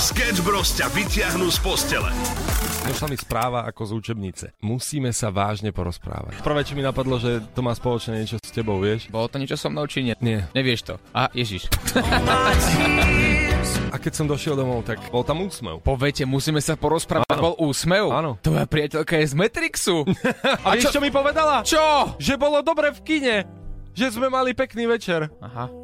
Sketch Bros ťa vyťahnú z postele. Došla mi správa ako z učebnice. Musíme sa vážne porozprávať. Prvé, čo mi napadlo, že to má spoločné niečo s tebou, vieš? Bolo to niečo so mnou, či nie? Nie. Nevieš to. A Ježiš. A keď som došiel domov, tak bol tam úsmev. Po vete musíme sa porozprávať. Áno. Bol úsmev. Áno. Tvoja priateľka je z Matrixu. A vieš, čo mi povedala? Čo? Že bolo dobre v kine. Že sme mali pekný večer. Aha.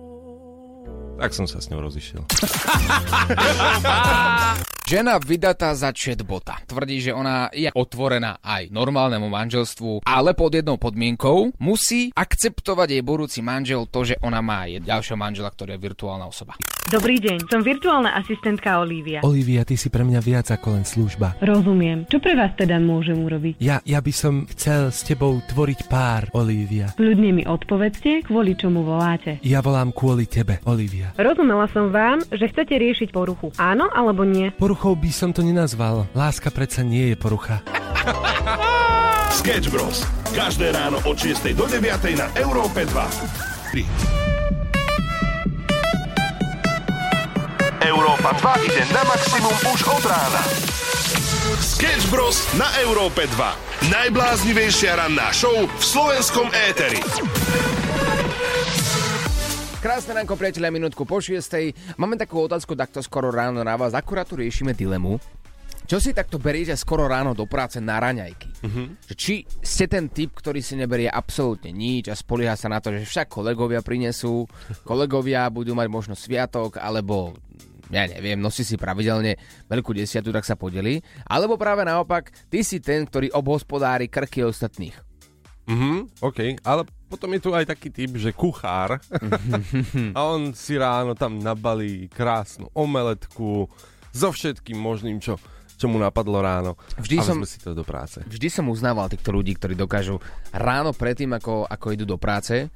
Tak som sa s ňou rozišiel. Žena vydatá za chatbota. Tvrdí, že ona je otvorená aj normálnemu manželstvu, ale pod jednou podmienkou musí akceptovať jej budúci manžel to, že ona má je ďalšieho manžela, ktorý je virtuálna osoba. Dobrý deň, som virtuálna asistentka Olivia. Olivia, ty si pre mňa viac ako len služba. Rozumiem. Čo pre vás teda môžem urobiť? Ja, ja by som chcel s tebou tvoriť pár, Olivia. Ľudne mi odpovedzte, kvôli čomu voláte. Ja volám kvôli tebe, Olivia. Rozumela som vám, že chcete riešiť poruchu. Áno alebo nie? Poruchou by som to nenazval. Láska predsa nie je porucha. Sketch Bros. Každé ráno od 6 do 9 na Európe 2. Európa 2 ide na maximum už od rána. Sketch Bros. na Európe 2. Najbláznivejšia ranná show v slovenskom éteri. Krásne ránko, priatelia, minútku po šiestej. Máme takú otázku takto skoro ráno na vás. Akurát tu riešime dilemu. Čo si takto beriete skoro ráno do práce na raňajky? Uh-huh. Či ste ten typ, ktorý si neberie absolútne nič a spolieha sa na to, že však kolegovia prinesú, kolegovia budú mať možno sviatok, alebo ja neviem, nosí si pravidelne veľkú desiatu, tak sa podeli. Alebo práve naopak, ty si ten, ktorý obhospodári krky ostatných. Mhm, OK, ale potom je tu aj taký typ, že kuchár a on si ráno tam nabalí krásnu omeletku so všetkým možným, čo, čo mu napadlo ráno. Vždy a som- si to do práce. Vždy som uznával týchto ľudí, ktorí dokážu ráno predtým, ako, ako idú do práce,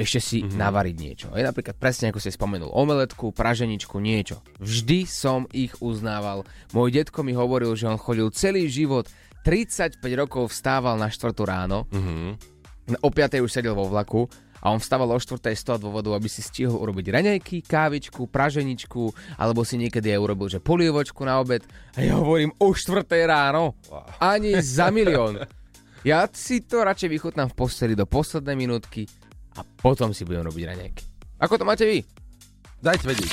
ešte si mm-hmm. navariť niečo. Je napríklad presne ako si spomenul, omeletku, praženičku, niečo. Vždy som ich uznával. Môj detko mi hovoril, že on chodil celý život, 35 rokov vstával na 4 ráno, mm-hmm. O 5 už sedel vo vlaku a on vstával o 4 z toho dôvodu, aby si stihol urobiť raňajky, kávičku, praženičku, alebo si niekedy aj urobil, že polievočku na obed. A ja hovorím o 4 ráno. Ani za milión. Ja si to radšej vychutnám v posteli do poslednej minútky a potom si budem robiť raňajky. Ako to máte vy? Dajte vedieť.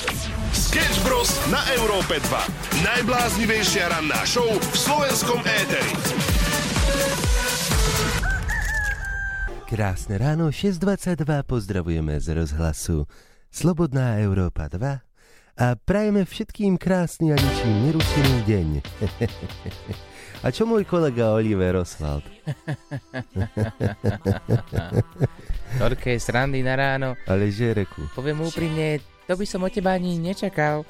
Sketch Bros. na Európe 2. Najbláznivejšia ranná show v slovenskom éteri. Krásne ráno, 6.22, pozdravujeme z rozhlasu Slobodná Európa 2 a prajeme všetkým krásny a ničím nerušený deň. a čo môj kolega Oliver Oswald? Toľké srandy na ráno. Ale že reku. Poviem úprimne, to by som od teba ani nečakal.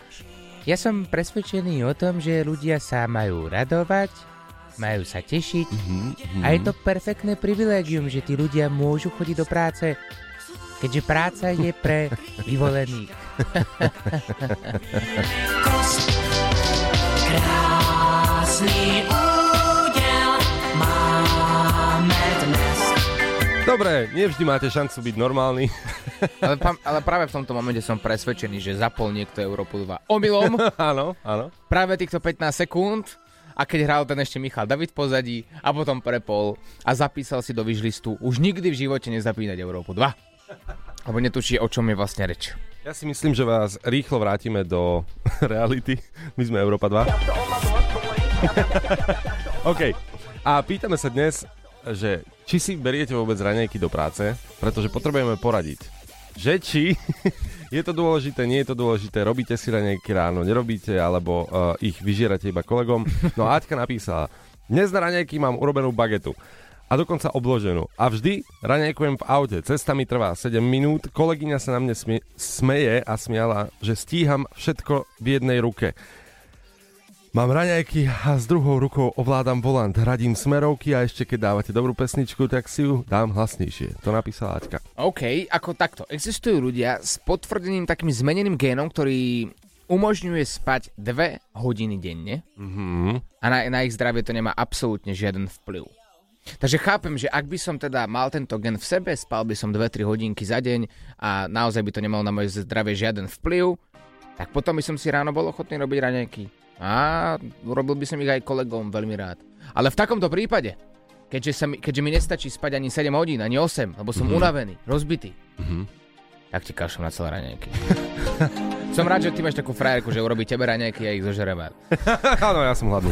Ja som presvedčený o tom, že ľudia sa majú radovať, majú sa tešiť Mhm, a je to perfektné privilégium, že tí ľudia môžu chodiť do práce, keďže práca je pre vyvolených. Dobre, nevždy máte šancu byť normálny. Ale, pam- ale práve v tomto momente som presvedčený, že zapol niekto Európu 2 omylom áno, áno. práve týchto 15 sekúnd a keď hral ten ešte Michal David pozadí a potom prepol a zapísal si do vyžlistu už nikdy v živote nezapínať Európu 2. Lebo netučí, o čom je vlastne reč. Ja si myslím, že vás rýchlo vrátime do reality. My sme Európa 2. OK. A pýtame sa dnes, že či si beriete vôbec raňajky do práce, pretože potrebujeme poradiť. Že či je to dôležité, nie je to dôležité, robíte si raňajky ráno, nerobíte, alebo uh, ich vyžierate iba kolegom. No a Aťka napísala, dnes na raňajky mám urobenú bagetu a dokonca obloženú. A vždy raňajkujem v aute. Cesta mi trvá 7 minút. Kolegyňa sa na mne smie, smeje a smiala, že stíham všetko v jednej ruke. Mám raňajky a s druhou rukou ovládam volant. Radím smerovky a ešte keď dávate dobrú pesničku, tak si ju dám hlasnejšie. To napísala Aťka. OK, ako takto. Existujú ľudia s potvrdeným takým zmeneným génom, ktorý umožňuje spať 2 hodiny denne Mhm. a na, na ich zdravie to nemá absolútne žiaden vplyv. Takže chápem, že ak by som teda mal tento gen v sebe, spal by som 2-3 hodinky za deň a naozaj by to nemalo na moje zdravie žiaden vplyv, tak potom by som si ráno bol ochotný robiť raňajky. A urobil by som ich aj kolegom veľmi rád. Ale v takomto prípade, keďže, sa mi, keďže mi nestačí spať ani 7 hodín, ani 8, lebo som mm-hmm. unavený, rozbitý, mm-hmm. tak ti kašľam na celé raňajky. som rád, že ty máš takú frajerku, že urobí tebe raňajky a ich zožereme. Áno, ja som hladný.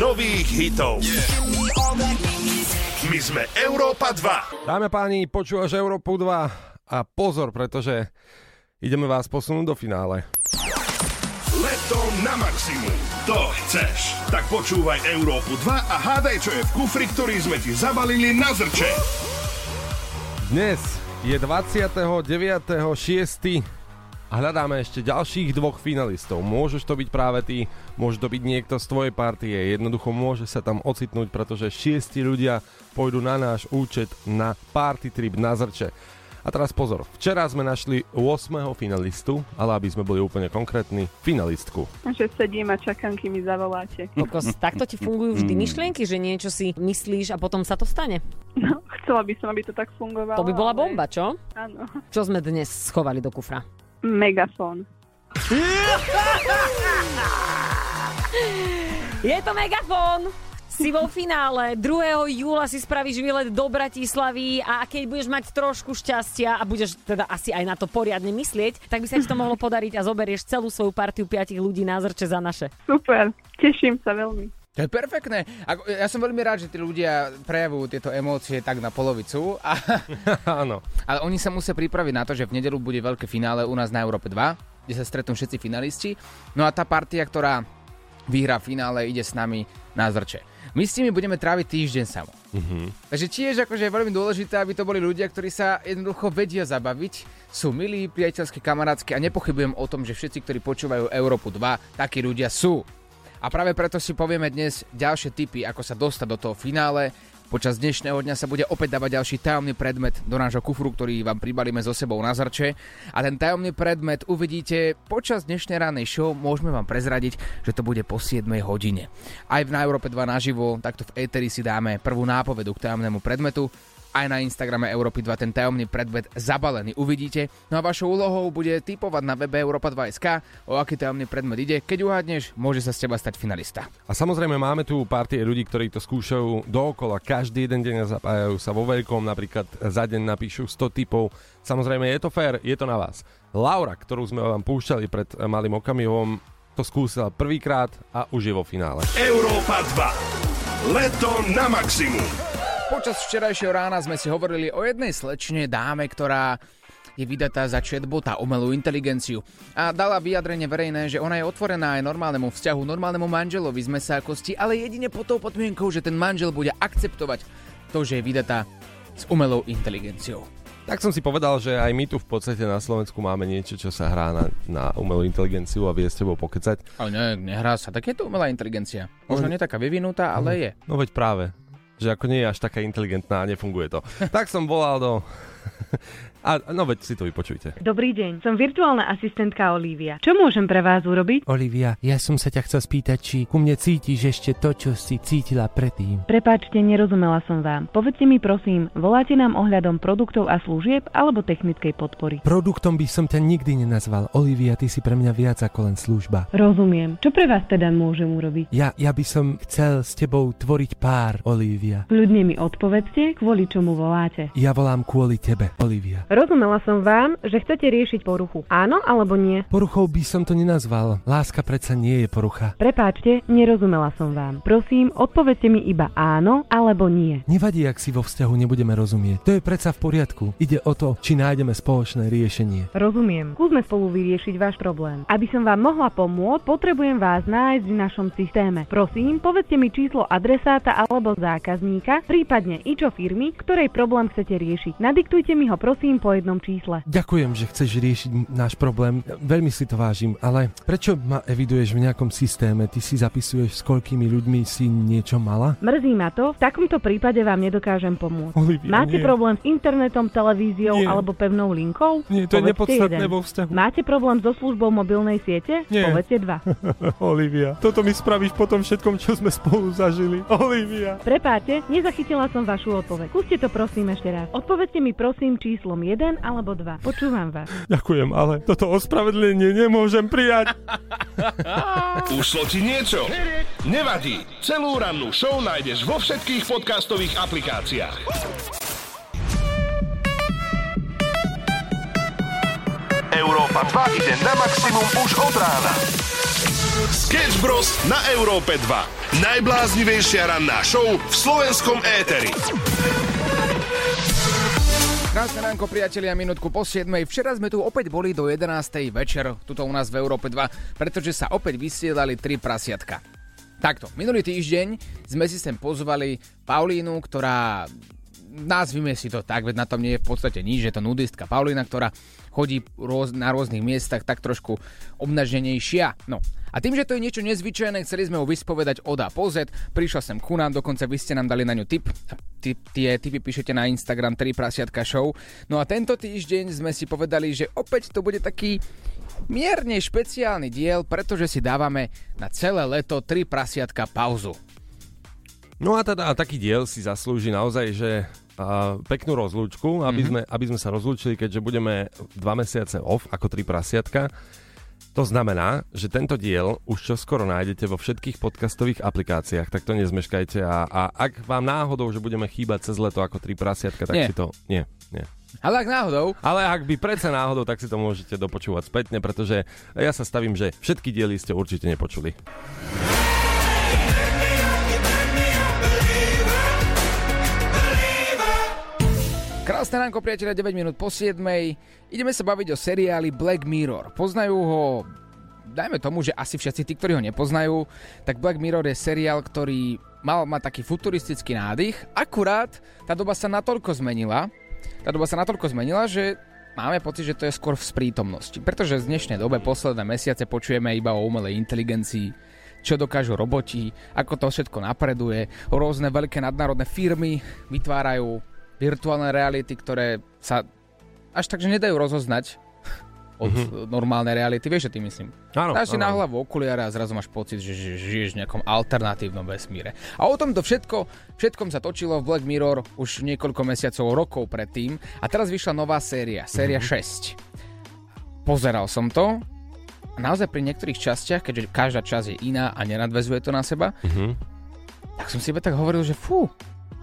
Nových hitov. My sme Európa 2. Dáme páni, počúvaš Európu 2 a pozor, pretože ideme vás posunúť do finále. Leto na maximum. To chceš. Tak počúvaj Európu 2 a hádaj, čo je v kufri, ktorý sme ti zabalili na zrče. Dnes je 29.6 a hľadáme ešte ďalších dvoch finalistov. Môžeš to byť práve ty, môže to byť niekto z tvojej partie, jednoducho môže sa tam ocitnúť, pretože šiesti ľudia pôjdu na náš účet na party trip na Zrče. A teraz pozor, včera sme našli 8. finalistu, ale aby sme boli úplne konkrétni, finalistku. Že sedím a čakám, kým mi zavoláte. Kokos, takto ti fungujú vždy myšlienky, že niečo si myslíš a potom sa to stane? No, chcela by som, aby to tak fungovalo. To by bola bomba, čo? Áno. Čo sme dnes schovali do kufra? Megafón. Je to megafón! Si vo finále, 2. júla si spravíš výlet do Bratislavy a keď budeš mať trošku šťastia a budeš teda asi aj na to poriadne myslieť, tak by sa ti to mohlo podariť a zoberieš celú svoju partiu piatich ľudí na zrče za naše. Super, teším sa veľmi. To je perfektné. Ako, ja som veľmi rád, že tí ľudia prejavujú tieto emócie tak na polovicu. A, Áno. ale oni sa musia pripraviť na to, že v nedelu bude veľké finále u nás na Európe 2, kde sa stretnú všetci finalisti. No a tá partia, ktorá vyhrá finále, ide s nami na zrče. My s nimi budeme tráviť týždeň samo. Takže tiež akože je veľmi dôležité, aby to boli ľudia, ktorí sa jednoducho vedia zabaviť, sú milí, priateľskí, kamarátsky a nepochybujem o tom, že všetci, ktorí počúvajú Európu 2, takí ľudia sú. A práve preto si povieme dnes ďalšie tipy, ako sa dostať do toho finále. Počas dnešného dňa sa bude opäť dávať ďalší tajomný predmet do nášho kufru, ktorý vám pribalíme so sebou na zrče. A ten tajomný predmet uvidíte počas dnešnej ránej show. Môžeme vám prezradiť, že to bude po 7 hodine. Aj v na Európe 2 naživo, takto v Eteri si dáme prvú nápovedu k tajomnému predmetu aj na Instagrame Európy 2 ten tajomný predmet zabalený uvidíte. No a vašou úlohou bude typovať na webe Európa 2.sk, o aký tajomný predmet ide. Keď uhádneš, môže sa z teba stať finalista. A samozrejme máme tu pár tie ľudí, ktorí to skúšajú dookola, každý jeden deň a zapájajú sa vo veľkom, napríklad za deň napíšu 100 typov. Samozrejme je to fér, je to na vás. Laura, ktorú sme vám púšťali pred malým okamihom, to skúsila prvýkrát a už je vo finále. Európa 2. Leto na maximum. Počas včerajšieho rána sme si hovorili o jednej slečne dáme, ktorá je vydatá za chatbota, umelú inteligenciu a dala vyjadrenie verejné, že ona je otvorená aj normálnemu vzťahu, normálnemu manželovi z mesa a kosti, ale jedine pod tou podmienkou, že ten manžel bude akceptovať to, že je vydatá s umelou inteligenciou. Tak som si povedal, že aj my tu v podstate na Slovensku máme niečo, čo sa hrá na, na umelú inteligenciu a vie s tebou pokecať. Ale ne, nehrá sa, tak je to umelá inteligencia. Možno nie taká vyvinutá, ale je. No veď práve, že ako nie je až taká inteligentná a nefunguje to. tak som volal do... A no veď si to vypočujte. Dobrý deň, som virtuálna asistentka Olivia. Čo môžem pre vás urobiť? Olivia, ja som sa ťa chcel spýtať, či ku mne cítiš ešte to, čo si cítila predtým. Prepáčte, nerozumela som vám. Povedzte mi prosím, voláte nám ohľadom produktov a služieb alebo technickej podpory? Produktom by som ťa nikdy nenazval. Olivia, ty si pre mňa viac ako len služba. Rozumiem. Čo pre vás teda môžem urobiť? Ja, ja by som chcel s tebou tvoriť pár, Olivia. Kľudne mi odpovedzte, kvôli čomu voláte. Ja volám kvôli tebe, Olivia. Rozumela som vám, že chcete riešiť poruchu. Áno alebo nie? Poruchou by som to nenazval. Láska predsa nie je porucha. Prepáčte, nerozumela som vám. Prosím, odpovedzte mi iba áno alebo nie. Nevadí, ak si vo vzťahu nebudeme rozumieť. To je predsa v poriadku. Ide o to, či nájdeme spoločné riešenie. Rozumiem. Skúsme spolu vyriešiť váš problém. Aby som vám mohla pomôcť, potrebujem vás nájsť v našom systéme. Prosím, povedzte mi číslo adresáta alebo zákazníka, prípadne ičo firmy, ktorej problém chcete riešiť. Nadiktujte mi ho prosím po jednom čísle. Ďakujem, že chceš riešiť náš problém. Veľmi si to vážim, ale prečo ma eviduješ v nejakom systéme? Ty si zapisuješ, s koľkými ľuďmi si niečo mala? Mrzí ma to, v takomto prípade vám nedokážem pomôcť. Olivia, Máte nie. problém s internetom, televíziou Nie. alebo pevnou linkou? Nie, to je Povedzte nepodstatné jeden. vo vzťahu. Máte problém so službou mobilnej siete? Nie. Povedzte dva. Olivia, toto mi spravíš po tom všetkom, čo sme spolu zažili. Olivia. Prepáte, nezachytila som vašu odpoveď. Skúste to prosím ešte raz. Odpovedzte mi prosím číslom 1 alebo 2. Počúvam vás. Ďakujem, ale toto ospravedlenie nemôžem prijať. Ušlo ti niečo? Nevadí. Celú rannú show nájdeš vo všetkých podcastových aplikáciách. Európa 2 ide na maximum už od rána. Sketch Bros. na Európe 2. Najbláznivejšia ranná show v slovenskom éteri. Krásne ránko, priatelia, minútku po 7. Včera sme tu opäť boli do 11. večer, tuto u nás v Európe 2, pretože sa opäť vysielali tri prasiatka. Takto, minulý týždeň sme si sem pozvali Paulínu, ktorá nazvime si to tak, veď na tom nie je v podstate nič, je to nudistka Paulina, ktorá chodí rôz, na rôznych miestach tak trošku obnaženejšia. No, a tým, že to je niečo nezvyčajné, chceli sme ho vyspovedať od A po Z, prišla sem ku nám, dokonca vy ste nám dali na ňu tip, tie tipy píšete na Instagram 3 prasiatka show. No a tento týždeň sme si povedali, že opäť to bude taký mierne špeciálny diel, pretože si dávame na celé leto 3 prasiatka pauzu. No a teda a taký diel si zaslúži naozaj, že a, peknú rozlúčku, aby, sme, aby sme sa rozlúčili, keďže budeme dva mesiace off ako tri prasiatka. To znamená, že tento diel už čo skoro nájdete vo všetkých podcastových aplikáciách, tak to nezmeškajte a, a ak vám náhodou, že budeme chýbať cez leto ako tri prasiatka, tak Nie. si to... Nie, nie. Ale ak náhodou, Ale ak by predsa náhodou, tak si to môžete dopočúvať spätne, pretože ja sa stavím, že všetky diely ste určite nepočuli. Krásne ránko, priateľa, 9 minút po 7. Ideme sa baviť o seriáli Black Mirror. Poznajú ho, dajme tomu, že asi všetci tí, ktorí ho nepoznajú, tak Black Mirror je seriál, ktorý mal mať taký futuristický nádych, akurát tá doba sa natoľko zmenila, tá doba sa natoľko zmenila, že máme pocit, že to je skôr v sprítomnosti. Pretože v dnešnej dobe posledné mesiace počujeme iba o umelej inteligencii, čo dokážu roboti, ako to všetko napreduje. Rôzne veľké nadnárodné firmy vytvárajú virtuálne reality, ktoré sa až tak, že nedajú rozoznať od mm-hmm. normálnej reality. Vieš, čo tým myslím? Áno, Dáš si na hlavu okuliare a zrazu máš pocit, že, žiješ v nejakom alternatívnom vesmíre. A o tomto všetko, všetkom sa točilo v Black Mirror už niekoľko mesiacov, rokov predtým. A teraz vyšla nová séria, séria mm-hmm. 6. Pozeral som to a naozaj pri niektorých častiach, keďže každá časť je iná a nenadvezuje to na seba, Mhm. tak som si iba tak hovoril, že fú,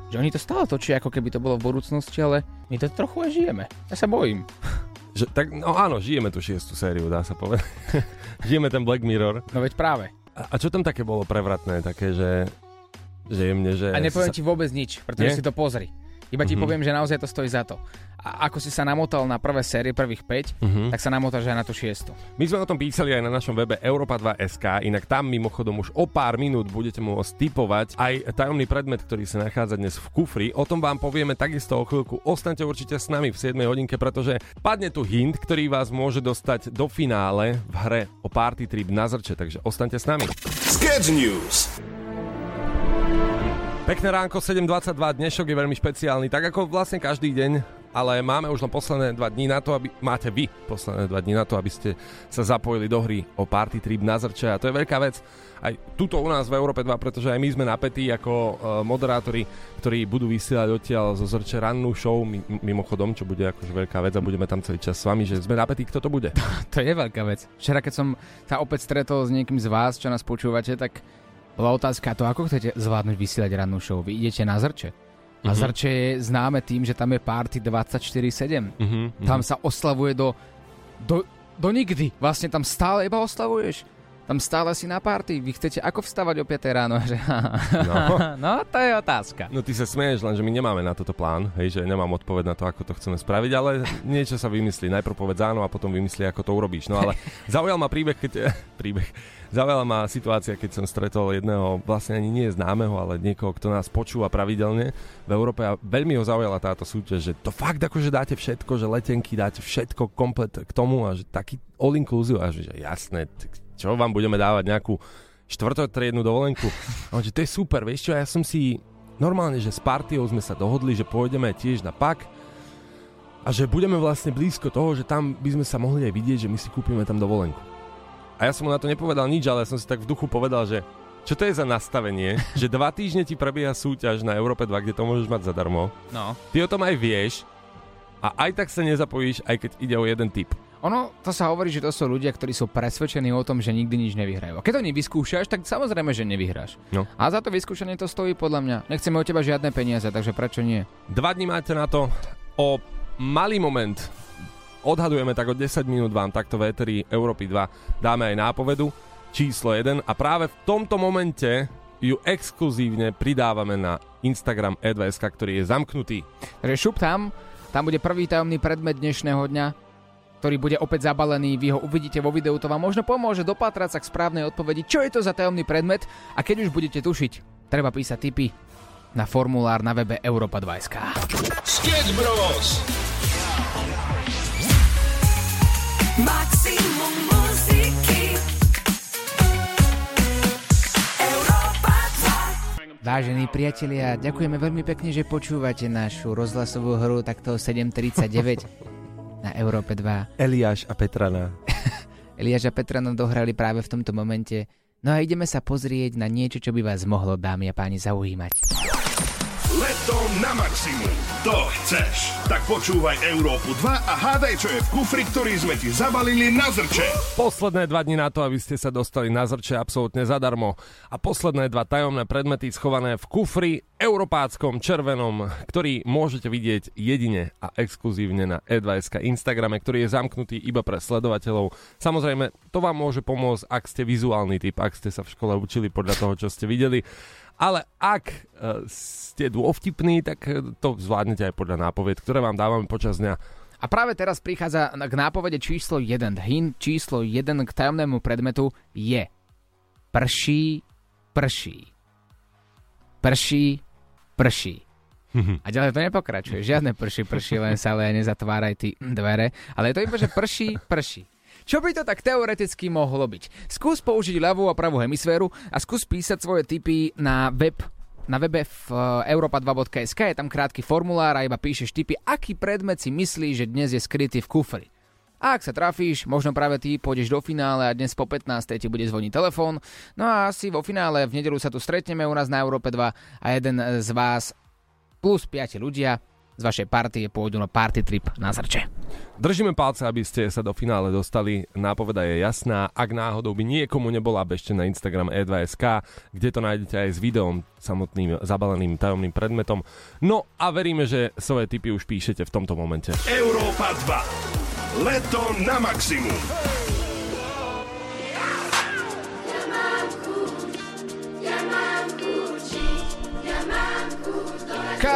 že oni to stále točia, ako keby to bolo v budúcnosti, ale my to trochu aj žijeme. Ja sa bojím. Že, tak, no áno, žijeme tú šiestu sériu, dá sa povedať. žijeme ten Black Mirror. No veď práve. A, a čo tam také bolo prevratné? Také, že, že jemne, že... A nepoviem sa- ti vôbec nič, pretože Nie? si to pozri. Iba ti Mhm. poviem, že naozaj to stojí za to. A ako si sa namotal na prvé série, prvých 5, Mhm. tak sa namotáš aj na tú šiestu. My sme o tom písali aj na našom webe Europa2.sk, inak tam mimochodom už o pár minút budete môcť typovať aj tajomný predmet, ktorý sa nachádza dnes v kufri. O tom vám povieme takisto o chvíľku. Ostaňte určite s nami v 7 hodinke, pretože padne tu hint, ktorý vás môže dostať do finále v hre o party trip na zrče, takže ostaňte s nami. Sketch News. Pekné ránko, 7.22, dnešok je veľmi špeciálny, tak ako vlastne každý deň, ale máme už len posledné dva dní na to, aby, máte vy posledné dva dní na to, aby ste sa zapojili do hry o Party Trip na Zrče a to je veľká vec aj tuto u nás v Európe 2, pretože aj my sme napätí ako uh, moderátori, ktorí budú vysielať odtiaľ zo Zrče rannú show, mi- mimochodom, čo bude akože veľká vec a budeme tam celý čas s vami, že sme napätí, kto to bude. To je veľká vec. Včera, keď som sa opäť stretol s niekým z vás, čo nás počúvate, tak bola otázka to, ako chcete zvládnuť vysielať rannú show. Vy idete na Zrče. A Mhm. Zrče je známe tým, že tam je party 24-7. Uh-huh, Tam sa oslavuje do, do, do nikdy. Vlastne tam stále iba oslavuješ. Tam stále si na party. Vy chcete ako vstávať o 5 ráno? Že... No. no, to je otázka. No ty sa smieš, lenže my nemáme na toto plán, hej, že nemám odpoveď na to, ako to chceme spraviť, ale niečo sa vymyslí. Najprv povedz áno a potom vymyslí, ako to urobíš. No ale zaujal ma príbeh, keď... príbeh. Zaujala ma situácia, keď som stretol jedného, vlastne ani nie známeho, ale niekoho, kto nás počúva pravidelne v Európe a veľmi ho zaujala táto súťaž, že to fakt akože dáte všetko, že letenky dáte všetko komplet k tomu a že taký all inclusive a že, jasné, čo vám budeme dávať nejakú štvrtotriednu dovolenku. A on, že to je super, vieš čo, ja som si normálne, že s partiou sme sa dohodli, že pôjdeme tiež na pak a že budeme vlastne blízko toho, že tam by sme sa mohli aj vidieť, že my si kúpime tam dovolenku. A ja som mu na to nepovedal nič, ale som si tak v duchu povedal, že čo to je za nastavenie, že dva týždne ti prebieha súťaž na Európe 2, kde to môžeš mať zadarmo. No. Ty o tom aj vieš a aj tak sa nezapojíš, aj keď ide o jeden typ. Ono, to sa hovorí, že to sú ľudia, ktorí sú presvedčení o tom, že nikdy nič nevyhrajú. A keď to nevyskúšaš, tak samozrejme, že nevyhráš. No. A za to vyskúšanie to stojí podľa mňa. Nechceme od teba žiadne peniaze, takže prečo nie? Dva dní máte na to. O malý moment odhadujeme tak o 10 minút vám takto v Eteri Európy 2 dáme aj nápovedu číslo 1 a práve v tomto momente ju exkluzívne pridávame na Instagram E2SK, ktorý je zamknutý. Takže šup tam, tam bude prvý tajomný predmet dnešného dňa, ktorý bude opäť zabalený, vy ho uvidíte vo videu, to vám možno pomôže dopatrať sa k správnej odpovedi, čo je to za tajomný predmet a keď už budete tušiť, treba písať tipy na formulár na webe Europa 2.sk. Sketch Bros. Vážení priatelia, ďakujeme veľmi pekne, že počúvate našu rozhlasovú hru takto 7.39 na Európe 2. Eliáš a Petrana. Eliáš a Petra nám dohrali práve v tomto momente. No a ideme sa pozrieť na niečo, čo by vás mohlo, dámy a páni, zaujímať. Leto na maximum. To chceš. Tak počúvaj Európu 2 a hádaj, čo je v kufri, ktorý sme ti zabalili na zrče. Posledné dva dni na to, aby ste sa dostali na zrče absolútne zadarmo. A posledné dva tajomné predmety schované v kufri europáckom červenom, ktorý môžete vidieť jedine a exkluzívne na E2SK Instagrame, ktorý je zamknutý iba pre sledovateľov. Samozrejme, to vám môže pomôcť, ak ste vizuálny typ, ak ste sa v škole učili podľa toho, čo ste videli. Ale ak e, ste dôvtipní, tak e, to zvládnete aj podľa nápovied, ktoré vám dávame počas dňa. A práve teraz prichádza k nápovede číslo 1. Hint číslo 1 k tajomnému predmetu je prší, prší. prší, prší. A ďalej to nepokračuje. Žiadne prší, prší, len sa ale nezatváraj ty dvere. Ale je to iba, že prší, prší. Čo by to tak teoreticky mohlo byť? Skús použiť ľavú a pravú hemisféru a skús písať svoje tipy na web na webe v eh, europa2.sk je tam krátky formulár a iba píšeš tipy, aký predmet si myslíš, že dnes je skrytý v kufri. A ak sa trafíš, možno práve ty pôjdeš do finále a dnes po 15. ti bude zvoniť telefón. No a asi vo finále v nedelu sa tu stretneme u nás na Európe 2 a jeden z vás plus 5 ľudia z vašej partie pôjdu na party trip na Zrče. Držíme palce, aby ste sa do finále dostali. Nápoveda je jasná. Ak náhodou by niekomu nebola, bežte na Instagram e2sk, kde to nájdete aj s videom samotným zabaleným tajomným predmetom. No a veríme, že svoje tipy už píšete v tomto momente. Európa 2. Leto na maximum.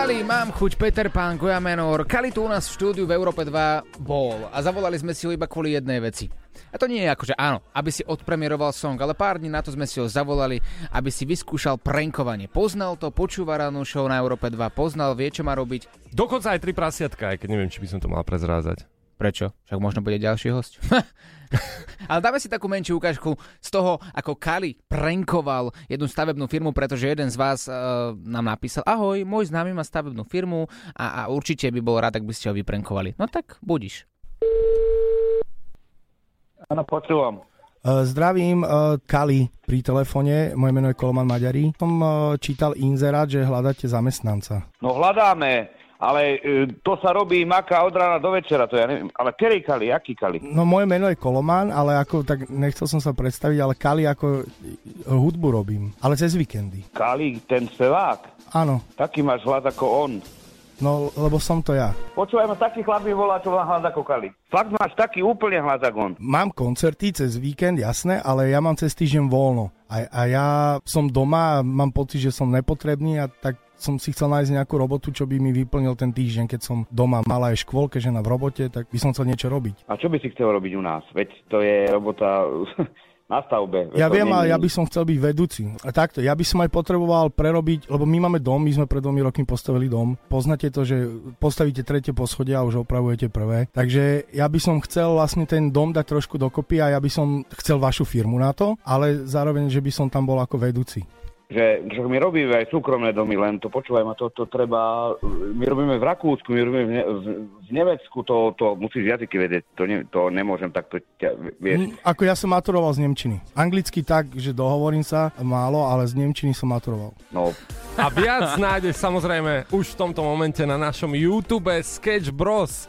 Kali, mám chuť, Peter Pán, Menor. Kali tu u nás v štúdiu v Európe 2 bol a zavolali sme si ho iba kvôli jednej veci. A to nie je ako, že áno, aby si odpremieroval song, ale pár dní na to sme si ho zavolali, aby si vyskúšal prankovanie. Poznal to, počúva ranú show na Európe 2, poznal, vie, čo má robiť. Dokonca aj tri prasiatka, aj keď neviem, či by som to mal prezrázať. Prečo? Však možno bude ďalší host. Ale dáme si takú menšiu ukážku z toho, ako Kali prankoval jednu stavebnú firmu, pretože jeden z vás uh, nám napísal Ahoj, môj známy má stavebnú firmu a, a určite by bol rád, ak by ste ho vyprankovali. No tak, budiš. Áno, počúvam. Uh, Zdravím, uh, Kali pri telefóne, moje meno je Koloman Maďari. Som čítal inzerát, že hľadáte zamestnanca. No hľadáme, ale e, to sa robí maka od rána do večera, to ja neviem. Ale ktorý Kali, aký Kali? No moje meno je Koloman, ale ako tak nechcel som sa predstaviť, ale Kali ako e, hudbu robím, ale cez víkendy. Kali, ten spevák. Áno, Taký máš hlas ako on. no lebo som to ja. Počúvaj ma, taký chlap mi volá, čo má hlas ako Kali. Fakt máš taký úplne hlas ako on. Mám koncerty cez víkend, jasné, ale ja mám cez týždeň voľno. A, a ja som doma a mám pocit, že som nepotrebný a tak som si chcel nájsť nejakú robotu, čo by mi vyplnil ten týždeň, keď som doma mala aj škôlke, žena v robote, tak by som chcel niečo robiť. A čo by si chcel robiť u nás? Veď to je robota na stavbe. Ja viem, ale ja by som chcel byť vedúci. A takto, ja by som aj potreboval prerobiť, lebo my máme dom, my sme pred dvomi rokmi postavili dom. Poznáte to, že postavíte tretie poschodie a už opravujete prvé. Takže ja by som chcel vlastne ten dom dať trošku dokopy a ja by som chcel vašu firmu na to, ale zároveň, že by som tam bol ako vedúci. Že, že my robíme aj súkromné domy, len to počúvaj ma, to, to treba, my robíme v Rakúsku, my robíme v, ne, v, v Nemecku, to, to musíš jazyky vedieť, to, ne, to nemôžem takto, ťa, vieš. Ako ja som maturoval z Nemčiny. Anglicky tak, že dohovorím sa málo, ale z Nemčiny som maturoval. No, A viac nájdeš samozrejme už v tomto momente na našom YouTube Sketch Bros.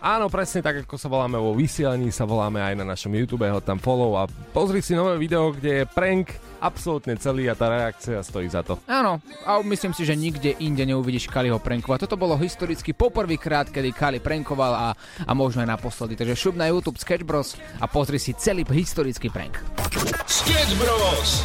Áno, presne tak, ako sa voláme vo vysielaní, sa voláme aj na našom YouTube, ho tam follow a pozri si nové video, kde je prank absolútne celý a tá reakcia stojí za to. Áno, a myslím si, že nikde inde neuvidíš Kaliho prankovať. Toto bolo historicky poprvýkrát, kedy Kali prankoval a, a možno aj naposledy. Takže šup na YouTube Sketch Bros a pozri si celý historický prank. Sketch Bros.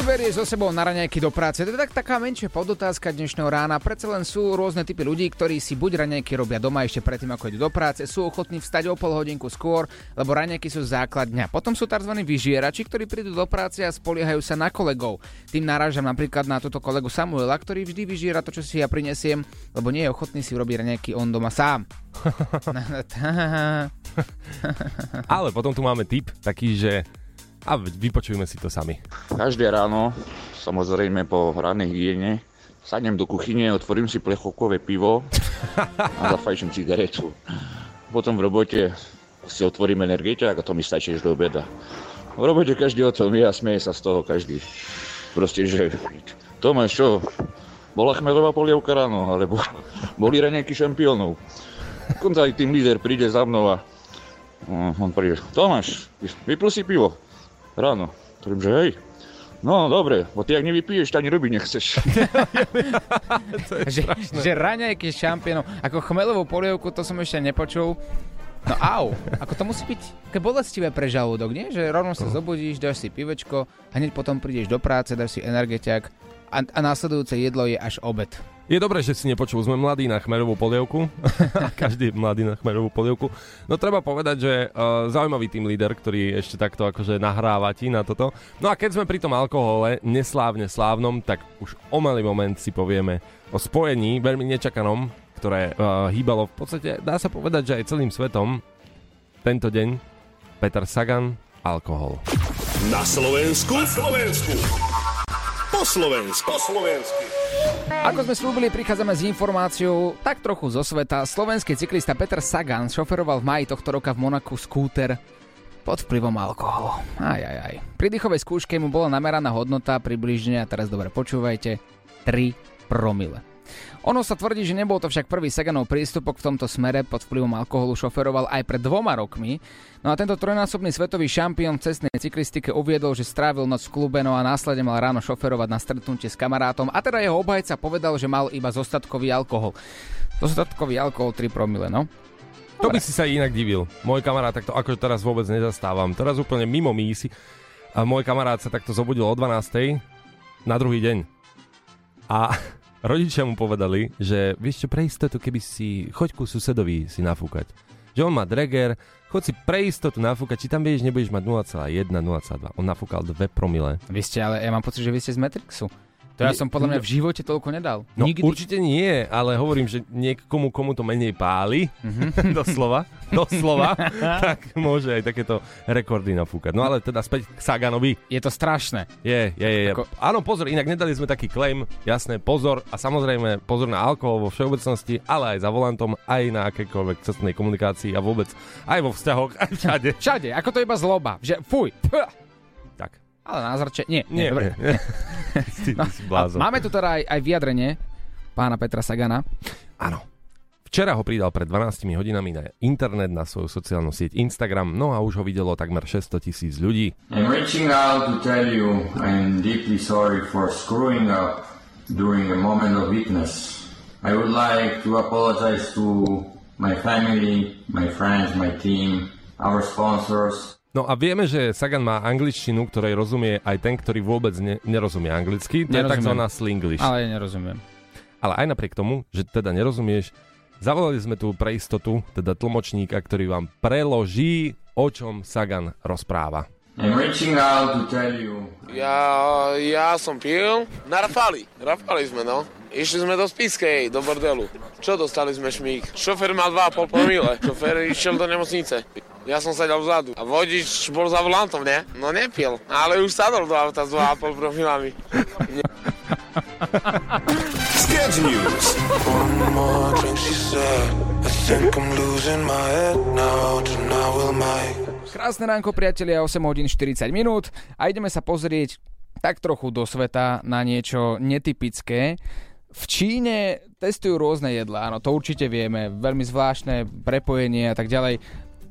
Si berieš so sebou na raňajky do práce? To je tak, taká menšia podotázka dnešného rána. Predsa len sú rôzne typy ľudí, ktorí si buď raňajky robia doma ešte predtým, ako idú do práce, sú ochotní vstať o pol hodinku skôr, lebo raňajky sú základ dňa. Potom sú tzv. vyžierači, ktorí prídu do práce a spoliehajú sa na kolegov. Tým narážam napríklad na túto kolegu Samuela, ktorý vždy vyžiera to, čo si ja prinesiem, lebo nie je ochotný si urobiť raňajky on doma sám. Ale potom tu máme tip taký, že a vypočujme si to sami. Každé ráno, samozrejme po rannej hygiene, sadnem do kuchyne, otvorím si plechovkové pivo a zafajčím cigaretu. Potom v robote si otvorím energeťák a to mi stačí až do obeda. V robote každý o tom je a smeje sa z toho každý. Proste, že Tomáš, čo? Bola chmelová polievka ráno, alebo boli raňajky šampiónov. Dokonca aj tým líder príde za mnou a no, on príde, Tomáš, vypil si pivo ráno. Hovorím, že hej. No, dobre, bo ty ak nevypiješ, tak ani robiť nechceš. že, že raňajky šampiónov, ako chmelovú polievku, to som ešte nepočul. No au, ako to musí byť také bolestivé pre žalúdok, nie? Že rovno sa zobudíš, dáš si pivečko, a hneď potom prídeš do práce, dáš si energiťak a, a následujúce jedlo je až obed. Je dobré, že si nepočul, sme mladí na chmerovú polievku. Každý je mladý na chmerovú polievku. No treba povedať, že uh, zaujímavý tým líder, ktorý ešte takto akože nahráva ti na toto. No a keď sme pri tom alkohole, neslávne slávnom, tak už o malý moment si povieme o spojení, veľmi nečakanom, ktoré uh, hýbalo v podstate, dá sa povedať, že aj celým svetom tento deň. Peter Sagan, alkohol. Na Slovensku. Na Slovensku. Po Slovensku. Po Slovensku. Ako sme slúbili, prichádzame s informáciou tak trochu zo sveta. Slovenský cyklista Peter Sagan šoferoval v maji tohto roka v Monaku skúter pod vplyvom alkoholu. Aj, aj, aj. Pri dýchovej skúške mu bola nameraná hodnota približne, a teraz dobre počúvajte, 3 promile. Ono sa tvrdí, že nebol to však prvý Saganov prístupok v tomto smere pod vplyvom alkoholu šoferoval aj pred dvoma rokmi. No a tento trojnásobný svetový šampión v cestnej cyklistike uviedol, že strávil noc v klube, no a následne mal ráno šoferovať na stretnutie s kamarátom a teda jeho obhajca povedal, že mal iba zostatkový alkohol. Zostatkový alkohol 3 promile, no. To by si sa inak divil. Môj kamarát takto akože teraz vôbec nezastávam. Teraz úplne mimo mísi. A môj kamarát sa takto zobudil o 12. na druhý deň. A rodičia mu povedali, že vieš čo, pre istotu, keby si, choď ku susedovi si nafúkať. Že on má dreger, choď si pre istotu nafúkať, či tam vieš, nebudeš mať 0,1, 0,2. On nafúkal 2 promile. Vy ste, ale ja mám pocit, že vy ste z Matrixu. To ja som podľa mňa v živote toľko nedal. No Nikdy. určite nie, ale hovorím, že niekomu, komu to menej páli, Mhm. doslova, doslova, tak môže aj takéto rekordy nafúkať. No ale teda späť k Saganovi. Je to strašné. Je, je, je. Ako-. Áno, pozor, inak nedali sme taký claim, jasné, pozor a samozrejme pozor na alkohol vo všeobecnosti, ale aj za volantom, aj na akékoľvek cestnej komunikácii a vôbec aj vo vzťahoch, aj všade. Všade, ako to iba zloba. Že fuj. Pah. Ale na zrče, nie, nie, Nie, dobre. nie. ty, si blázon. Máme tu teda aj, aj vyjadrenie pána Petra Sagana. Áno. Včera ho pridal pred 12 hodinami na internet, na svoju sociálnu sieť Instagram, no a už ho videlo takmer 600 tisíc ľudí. I'm reaching out to tell you I'm deeply sorry for screwing up during a moment of weakness. I would like to apologize to my family, my friends, my team, our sponsors. No a vieme, že Sagan má angličtinu, ktorej rozumie aj ten, ktorý vôbec ne, nerozumie anglicky. To je Nerozumiem. takzvaná slinglish. Ale ja nerozumiem. Ale aj napriek tomu, že teda nerozumieš, zavolali sme tu pre istotu, teda tlmočníka, ktorý vám preloží, o čom Sagan rozpráva. I'm reaching out to tell you Ja, ja som pil na Rafali. Rafali sme, no. Išli sme do Spiskej, do bordelu. Čo dostali sme šmík? Šofer mal 2,5 promile. Šofer išiel do nemocnice. Ja som sedel vzadu. A vodič bol za volantom, ne? No nepil. Ale už sadol do auta s 2,5 promilami. Sketch News. One more drink, she said. I think I'm losing my head now. Tonight will make Krásne ránko, priatelia, 8 hodín 40 minút a ideme sa pozrieť tak trochu do sveta na niečo netypické. V Číne testujú rôzne jedlá, áno, to určite vieme, veľmi zvláštne prepojenie a tak ďalej.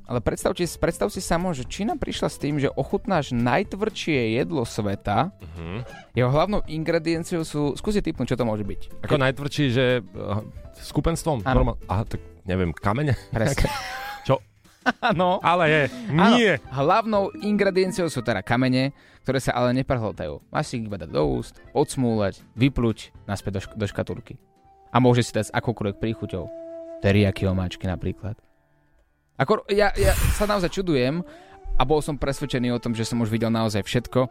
Ale predstav, si, predstav si samo, že Čína prišla s tým, že ochutnáš najtvrdšie jedlo sveta. Mhm. Jeho hlavnou ingredienciou sú... Skúsi typnúť, čo to môže byť. Ako najtvrdší, že uh, skupenstvom? Áno. Normál... Aha, tak neviem, kamene? Presne. Áno. Ale je. Áno, Nie. hlavnou ingredienciou sú teda kamene, ktoré sa ale neprehltajú. Máš si ich iba dať do úst, odsmúľať, vypluť naspäť do, šk- do škatulky. A môže si dať s akoukoľvek príchuťou. Teriyaki omáčky napríklad. Ako, ja, ja sa naozaj čudujem a bol som presvedčený o tom, že som už videl naozaj všetko.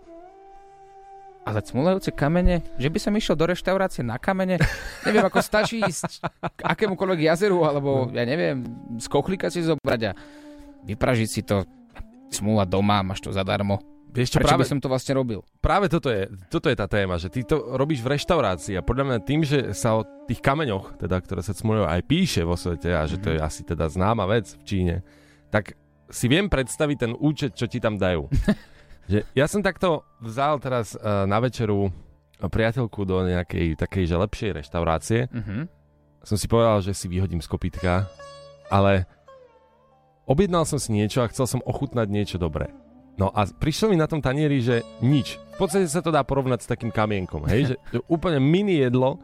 Ale cmulajúce kamene, že by som išiel do reštaurácie na kamene, neviem, ako stačí ísť k akémukoľvek jazeru, alebo ja neviem, z kochlíka si zobrať a vypražiť si to, smúla doma, máš to zadarmo. Vieš čo, Prečo práve, by som to vlastne robil? práve toto je, toto je tá téma, že ty to robíš v reštaurácii a podľa mňa tým, že sa o tých kameňoch, teda, ktoré sa cmuľujú, aj píše vo svete a že to je asi teda známa vec v Číne, tak si viem predstaviť ten účet, čo ti tam dajú. že ja som takto vzal teraz uh, na večeru priateľku do nejakej takej, že lepšej reštaurácie. Mhm. Som si povedal, že si vyhodím z kopítka, ale objednal som si niečo a chcel som ochutnať niečo dobré. No a prišlo mi na tom tanieri, že nič. V podstate sa to dá porovnať s takým kamienkom, hej? že, že úplne mini jedlo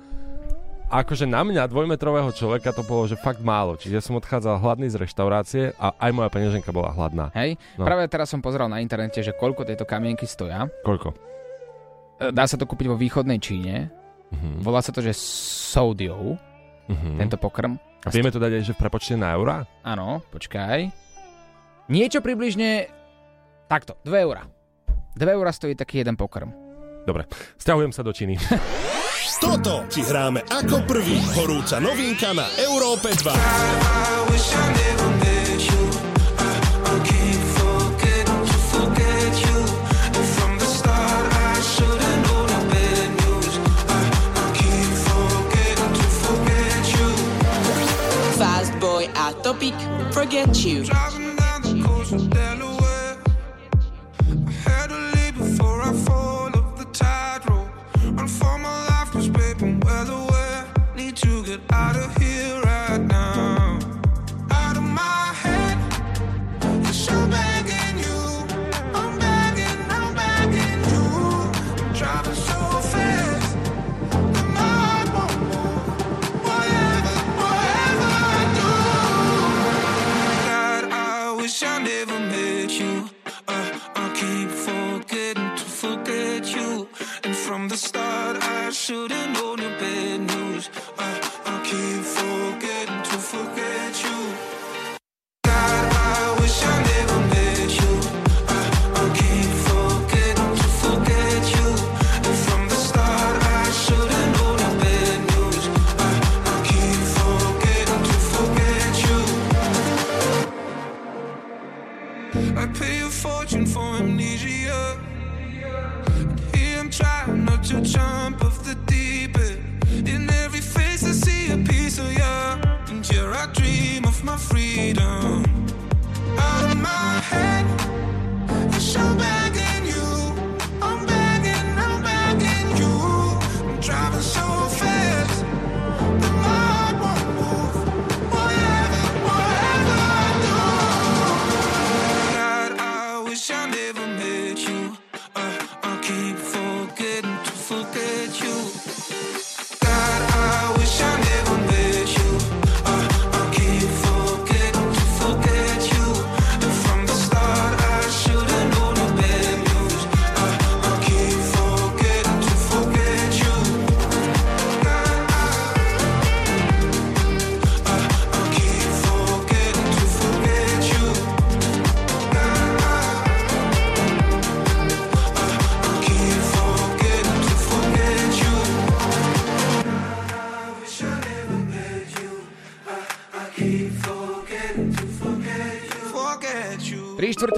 A akože na mňa, dvojmetrového človeka, to bolo, že fakt málo. Čiže ja som odchádzal hladný z reštaurácie a aj moja peňaženka bola hladná. Hej, No. práve teraz som pozeral na internete, že koľko tieto kamienky stoja. Koľko? E, Dá sa to kúpiť vo východnej Číne. Mhm. Volá sa to, že Soudiou, Mhm. tento pokrm. A vieme to dať aj, že v prepočte na eurá? Áno, počkaj. Niečo približne takto, 2 eurá. 2 eurá stojí taký jeden pokrm. Dobre, stiahujem sa do Číny. Toto ti hráme ako prvý. Horúca novinka na Európe 2. speak, forget you.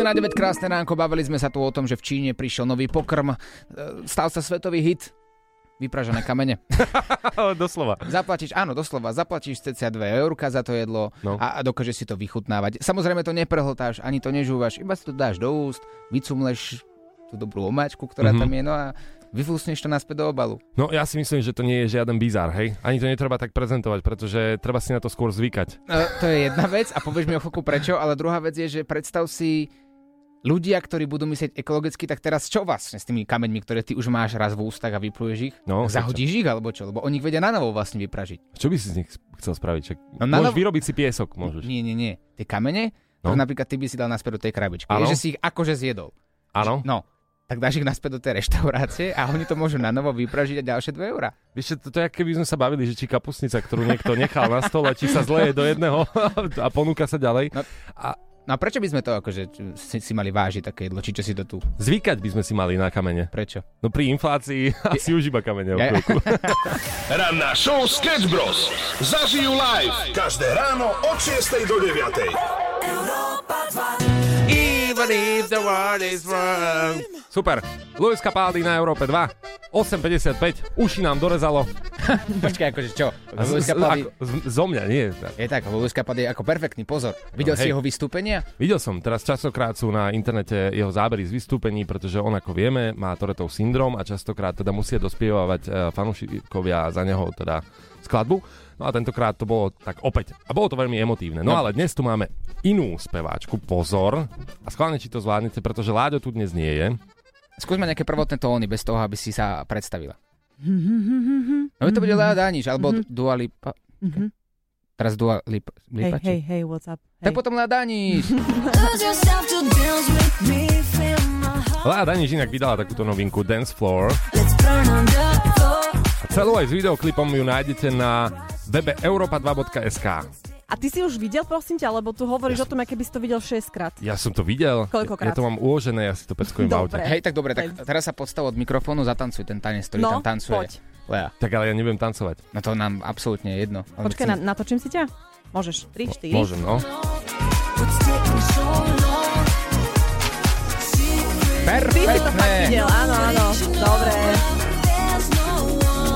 Na 9 krásne ránko, bavili sme sa tu o tom, že v Číne prišiel nový pokrm, e, stal sa svetový hit, vypražené kamene. doslova. Zaplatíš, áno, doslova, zaplatíš cca 2 eurka za to jedlo No. a, a dokážeš si to vychutnávať. Samozrejme to neprehltáš, ani to nežúvaš, iba si to dáš do úst, vycumleš tú dobrú omáčku, ktorá Mhm. tam je, no a vyfúsneš to naspäť do obalu. No ja si myslím, že to nie je žiaden bizár, hej? Ani to netreba tak prezentovať, pretože treba si na to skôr zvykať. E, to je jedna vec a povieš mi o chvíľku prečo, ale druhá vec je, že predstav si ľudia, ktorí budú myslieť ekologicky, tak teraz čo vlastne s tými kameňmi, ktoré ty už máš raz v ústach a vypluješ ich? No, Zahodíš ich alebo čo? Lebo oni ich vedia na novo vlastne vypražiť. Čo by si z nich chcel spraviť? Čak, No, môžeš novo- vyrobiť si piesok, môžeš. Nie, nie, nie. Tie kamene, No. ktoré napríklad ty by si dal naspäť do tej krabičky. Áno. Je, že si ich akože zjedol. Áno. No, tak dáš ich naspäť do tej reštaurácie a oni to môžu na novo vypražiť a ďalšie 2 eurá. Vieš, to, to je, keby sme sa bavili, že či kapusnica, ktorú niekto nechal na stole, či sa zleje do jedného a ponúka sa ďalej. No, a No a prečo by sme to akože si, si mali vážiť také jedlo, či čo si to tu? zvykať by sme si mali na kamene. Prečo? No pri inflácii asi už iba kamene. Ja-. Ranná show Sketch Bros. Zažijú live každé ráno od 6 do 9. Even if the world is wrong. Super. Luis Capaldi na Európe 2. 8.55. Uši nám dorezalo. Počkaj, akože čo? Luis Capaldi- ako, z, zo mňa, nie. Je tak, Luis Capaldi je ako perfektný, pozor. Videl No, si hej. jeho vystúpenia? Videl som, teraz častokrát sú na internete jeho zábery z vystúpení, pretože on, ako vieme, má Toretov syndrom a častokrát teda musia dospievať e, fanúšikovia za neho teda skladbu. No a tentokrát to bolo tak opäť. A bolo to veľmi emotívne. No, No. ale dnes tu máme inú speváčku, pozor. A schválne, či to zvládnete, pretože Láďo tu dnes nie je. Skúsme nejaké prvotné tóny bez toho, aby si sa predstavila. No to bude Lea Daniš, alebo Mhm. Dua Lipa. Mhm. Teraz Dua Lipa. Hej, Lipa hej, hej, what's up? Tak potom Lea Daniš. Lea Daniš inak vydala takúto novinku Dance Floor. A celú aj s videoklipom ju nájdete na webe europa2.sk. A ty si už videl, prosím ťa, lebo tu hovoríš o tom, aké by si to videl 6 krát. Ja som to videl. Koľkokrát? Ja to mám uložené, ja si to peckujem v aute. Hej, tak dobre, tak teraz sa podstav od mikrofónu, zatancuj ten tanec, ktorý No, tam tancuje. poď. Lea. Tak ale ja neviem tancovať. No to nám absolútne je jedno. Počkaj, chcem- na, natočím si ťa? Môžeš. 3, 4. Môžem, no. Ty si to fakt videl, áno, áno. Dobre.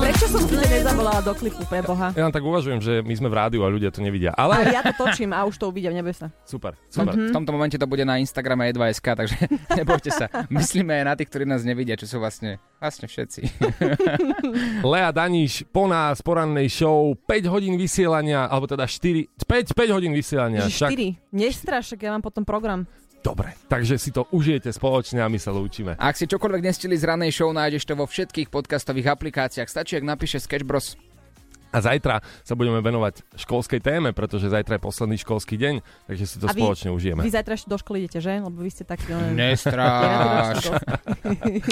Prečo som si ťa nezavolala do klipu, pre Boha? Ja len tak uvažujem, že my sme v rádiu a ľudia to nevidia. Ale Ale ja to točím a už to uvidia, neboj sa. super, Super. Mhm. V tomto momente to bude na Instagrame e2.sk, takže nebojte sa. Myslíme aj na tých, ktorí nás nevidia, čo sú vlastne, vlastne všetci. Lea Daniš po nás, po rannej show, 5 hodín vysielania, alebo teda 4, 5, 5 hodín vysielania. Že 4. Nestraš, však ja mám potom program. Dobre, takže si to užijete spoločne a my sa lúčime. Ak si čokoľvek nestili z ranej show, nájdeš to vo všetkých podcastových aplikáciách. Stačí, ak napíše Sketch Bros. A zajtra sa budeme venovať školskej téme, pretože zajtra je posledný školský deň, takže si to A vy- spoločne užijeme. Vy zajtra ešte do školy idete, že? Lebo vy ste len- Nestráš.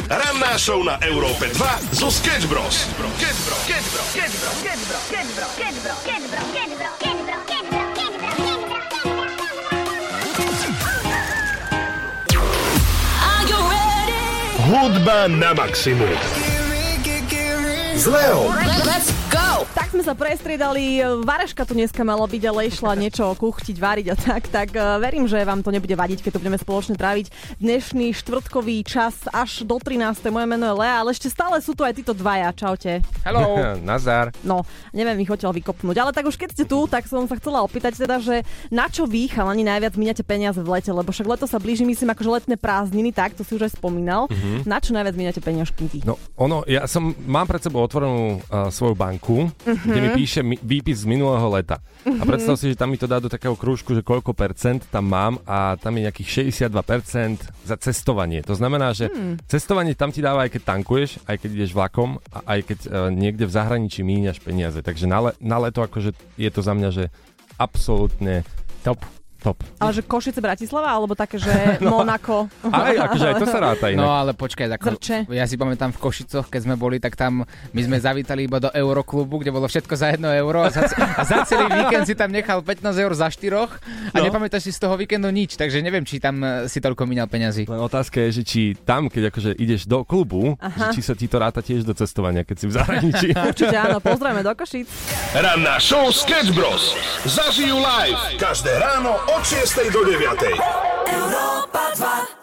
Ranná show na Európe 2 zo Sketch Bros. Sketch Bros. Sketch Bros. Sketch Bros. Sketch Bros. Sketch Bros. Sketch Bros. Sketch Bros. Hudba na maximum. Z Let's go! Tak sme sa prestriedali, Vareška tu dneska malo byť, ale išla niečo kuchtiť, variť a tak, tak eh, verím, že vám to nebude vadiť, keď tu budeme spoločne tráviť dnešný štvrtkový čas až do 13. Moje meno je Lea, ale ešte stále sú tu aj títo dvaja, čaute. Hello. Nazar. No, neviem ich odtiaľ vykopnúť, ale tak už keď ste tu, tak som sa chcela opýtať teda, že na čo vy, chalani, najviac míňate peniaze v lete, lebo však leto sa blíži, myslím, akože letné prázdniny, tak, to si už aj spomínal. Mhm. Na čo najviac míňate peňažky vy? No, ono, ja som, mám pred sebou otvorenú uh, svoju banku, Mhm. kde mi píše mi, výpis z minulého leta. A Mhm. predstav si, že tam mi to dá do takého krúžku, že koľko percent tam mám a tam je nejakých 62% za cestovanie. To znamená, že Hmm. cestovanie tam ti dáva aj keď tankuješ, aj keď ideš vlakom a aj keď uh, niekde v zahraničí míňaš peniaze. Takže na, le, na leto akože je to za mňa, že absolútne top. Top. Ale že Košice, Bratislava, alebo také, že No. Monako. Aj, akože aj to sa ráta inak. No ale počkaj, ako, Zrče. ja si pamätám v Košicoch, keď sme boli, tak tam my sme zavítali iba do Euroklubu, kde bolo všetko za 1 euro a za, a za celý víkend si tam nechal 15 eur za štyroch a No. nepamätáš si z toho víkendu nič, takže neviem, či tam eh, si toľko minal peňazí. Len otázka je, že či tam, keď akože ideš do klubu, Aha. že či sa ti to ráta tiež do cestovania, keď si v zahraničí. Určite áno, pozdravíme do Košic. Ranná show Sketch Bros. Zažijú live každé ráno od 6 do 9. Europa 2